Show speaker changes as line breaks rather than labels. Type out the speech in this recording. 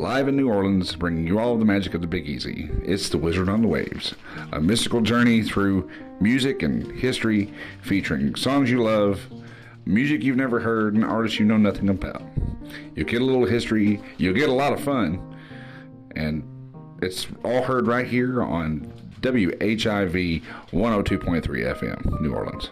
live in New Orleans, bringing you all the magic of the Big Easy. It's The Wizard on the Waves, a mystical journey through music and history featuring songs you love, music you've never heard, and artists you know nothing about. You'll get a little history, you'll get a lot of fun, and it's all heard right here on WHIV 102.3 FM, New Orleans.